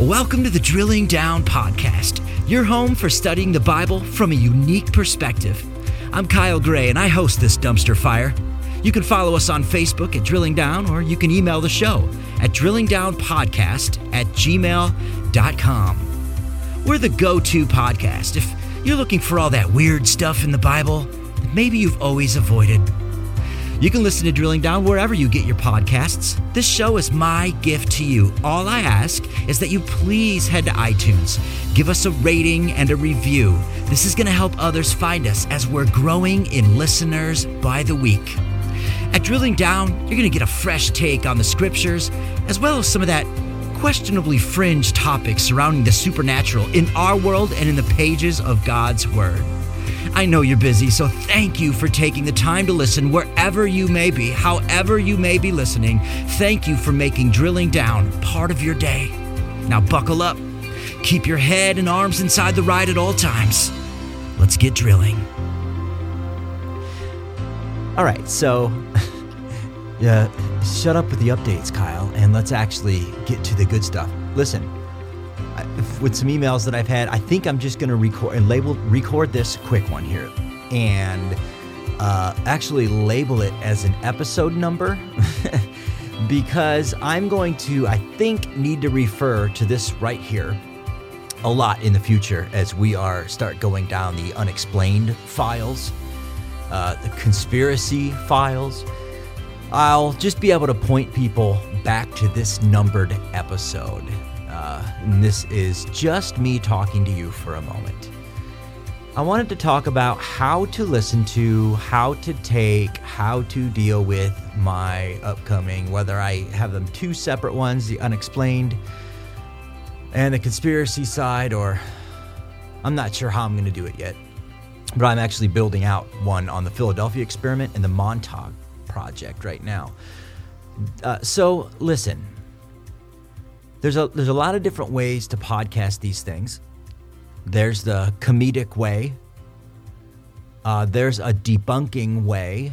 Welcome to the Drilling Down Podcast, your home for studying the Bible from a unique perspective. I'm Kyle Gray, and I host this dumpster fire. You can follow us on Facebook at Drilling Down, or you can email the show at drillingdownpodcast at gmail.com. We're the go to podcast. If you're looking for all that weird stuff in the Bible that maybe you've always avoided, you can listen to Drilling Down wherever you get your podcasts. This show is my gift to you. All I ask is that you please head to iTunes, give us a rating and a review. This is going to help others find us as we're growing in listeners by the week. At Drilling Down, you're going to get a fresh take on the scriptures, as well as some of that questionably fringe topics surrounding the supernatural in our world and in the pages of God's Word. I know you're busy, so thank you for taking the time to listen wherever you may be, however you may be listening. Thank you for making drilling down part of your day. Now, buckle up. Keep your head and arms inside the ride at all times. Let's get drilling. All right, so yeah, shut up with the updates, Kyle, and let's actually get to the good stuff. Listen, with some emails that I've had, I think I'm just going to record and label record this quick one here, and uh, actually label it as an episode number because I'm going to, I think, need to refer to this right here a lot in the future as we are start going down the unexplained files, uh, the conspiracy files. I'll just be able to point people back to this numbered episode. Uh, and this is just me talking to you for a moment. I wanted to talk about how to listen to, how to take, how to deal with my upcoming, whether I have them two separate ones, the unexplained and the conspiracy side, or I'm not sure how I'm going to do it yet. But I'm actually building out one on the Philadelphia experiment and the Montauk project right now. Uh, so, listen, there's a there's a lot of different ways to podcast these things. There's the comedic way. Uh, there's a debunking way.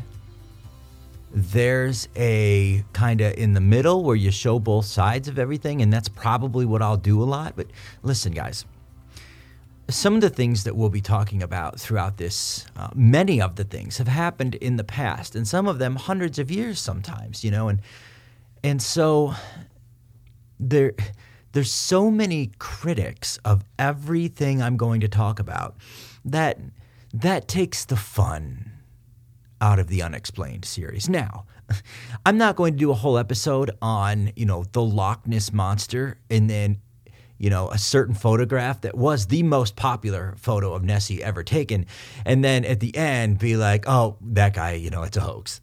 There's a kind of in the middle where you show both sides of everything, and that's probably what I'll do a lot. But listen, guys, some of the things that we'll be talking about throughout this, uh, many of the things have happened in the past, and some of them hundreds of years sometimes, you know, and and so there there's so many critics of everything I'm going to talk about that that takes the fun out of the unexplained series. Now, I'm not going to do a whole episode on, you know, the Loch Ness monster and then you know, a certain photograph that was the most popular photo of Nessie ever taken. And then at the end, be like, oh, that guy, you know, it's a hoax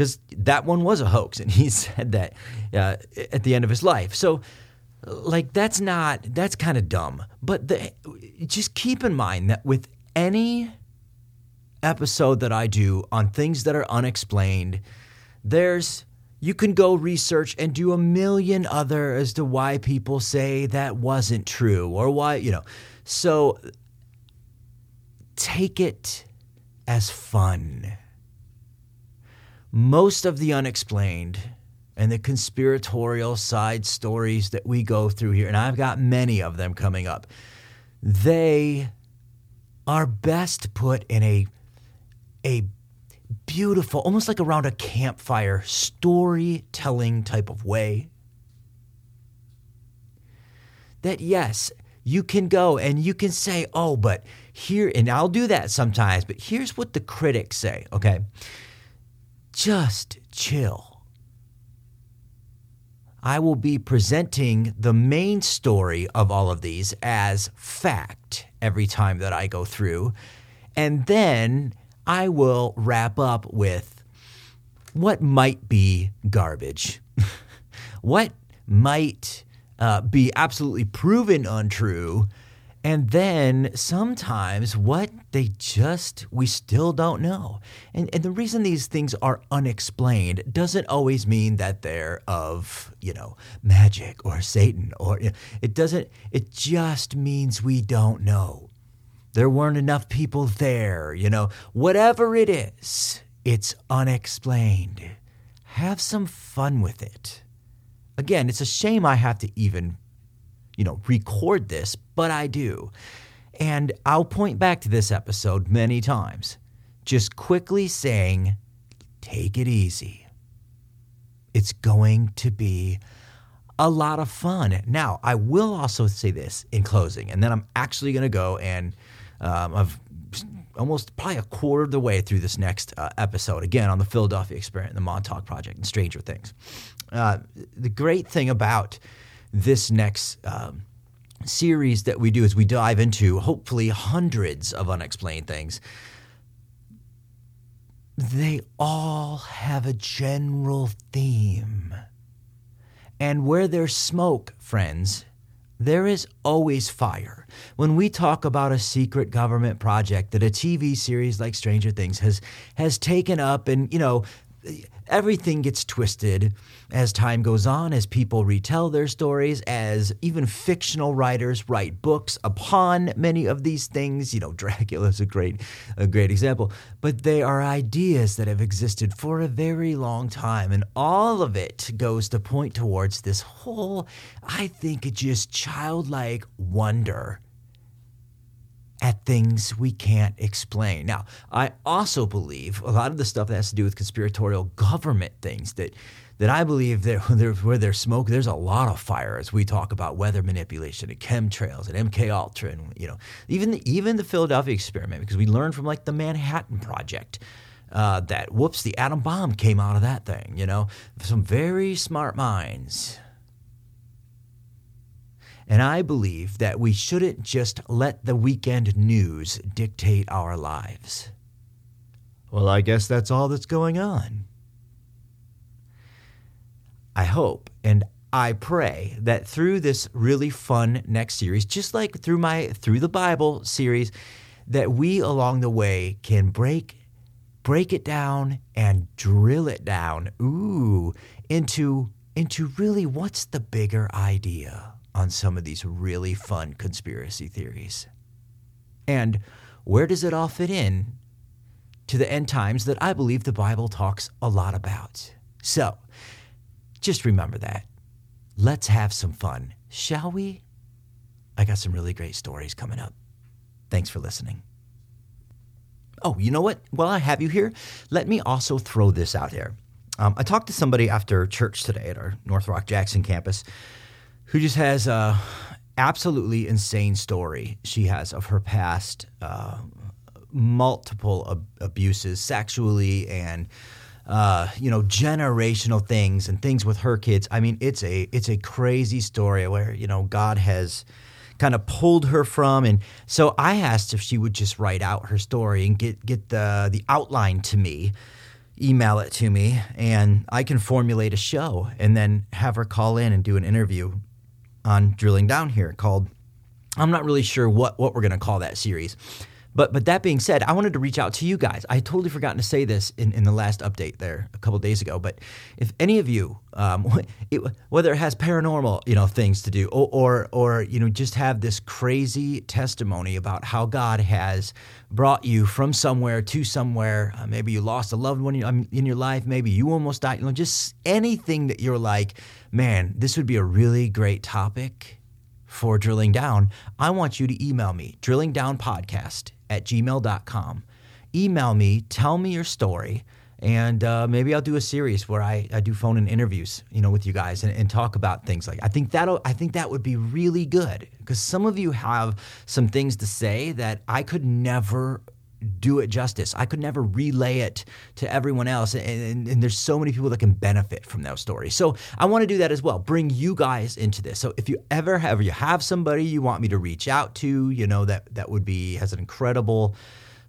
because that one was a hoax, and he said that uh, at the end of his life. So, like, that's not that's kind of dumb. But the, just keep in mind that with any episode that I do on things that are unexplained, there's you can go research and do a million other as to why people say that wasn't true or why you know. So take it as fun most of the unexplained and the conspiratorial side stories that we go through here, and I've got many of them coming up, they are best put in a, a beautiful, almost like around a campfire, storytelling type of way. That, yes, you can go and you can say, oh, but here, and I'll do that sometimes, but here's what the critics say, okay? Just chill. I will be presenting the main story of all of these as fact every time that I go through. And then I will wrap up with what might be garbage, what might uh, be absolutely proven untrue, and then sometimes what they just, we still don't know. And, and the reason these things are unexplained doesn't always mean that they're of, you know, magic or Satan or it doesn't, it just means we don't know. There weren't enough people there, you know, whatever it is, it's unexplained. Have some fun with it. Again, it's a shame I have to even you know, record this, but I do. And I'll point back to this episode many times, just quickly saying, take it easy. It's going to be a lot of fun. Now, I will also say this in closing, and then I'm actually going to go and um, I've almost probably a quarter of the way through this next uh, episode, again on the Philadelphia Experiment, the Montauk Project, and Stranger Things. Uh, the great thing about this next um, series that we do is we dive into hopefully hundreds of unexplained things. They all have a general theme. And where there's smoke, friends, there is always fire. When we talk about a secret government project that a TV series like Stranger Things has has taken up and, you know, everything gets twisted as time goes on, as people retell their stories, as even fictional writers write books upon many of these things. You know, Dracula is a great, a great example. But they are ideas that have existed for a very long time, and all of it goes to point towards this whole, I think, just childlike wonder at things we can't explain. Now, I also believe a lot of the stuff that has to do with conspiratorial government things that that I believe that where there's smoke, there's a lot of fire as we talk about weather manipulation and chemtrails and MK Ultra and you know even the, even the Philadelphia experiment because we learned from like the Manhattan Project uh, that whoops the atom bomb came out of that thing. You know some very smart minds. And I believe that we shouldn't just let the weekend news dictate our lives. Well, I guess that's all that's going on. I hope and I pray that through this really fun next series, just like through my Through the Bible series, that we along the way can break break it down and drill it down ooh into into really what's the bigger idea on some of these really fun conspiracy theories. And where does it all fit in to the end times that I believe the Bible talks a lot about? So, just remember that. Let's have some fun, shall we? I got some really great stories coming up. Thanks for listening. Oh, you know what? While I have you here, let me also throw this out there. Um, I talked to somebody after church today at our North Rock Jackson campus who just has a absolutely insane story she has of her past uh, multiple ab- abuses sexually and uh, you know, generational things and things with her kids. I mean, it's a it's a crazy story where you know God has kind of pulled her from, and so I asked if she would just write out her story and get get the the outline to me, email it to me, and I can formulate a show and then have her call in and do an interview on drilling down here called. I'm not really sure what what we're gonna call that series. But but that being said, I wanted to reach out to you guys. I totally forgotten to say this in, in the last update there a couple days ago. But if any of you, um, it, whether it has paranormal you know things to do, or, or or you know just have this crazy testimony about how God has brought you from somewhere to somewhere, uh, maybe you lost a loved one in, um, your life, maybe you almost died. You know, just anything that you're like, man, this would be a really great topic for drilling down, I want you to email me, drillingdownpodcast at gmail.com. Email me, tell me your story, and uh, maybe I'll do a series where I, I do phone in interviews, you know, with you guys and, and talk about things like I think that'll I think that would be really good because some of you have some things to say that I could never do it justice. I could never relay it to everyone else. And, and, and, there's so many people that can benefit from those stories. So I want to do that as well. Bring you guys into this. So if you ever have you have somebody you want me to reach out to, you know, that that would be has an incredible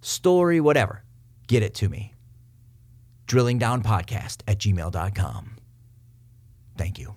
story, whatever, get it to me. Drilling down podcast at gmail.com. Thank you.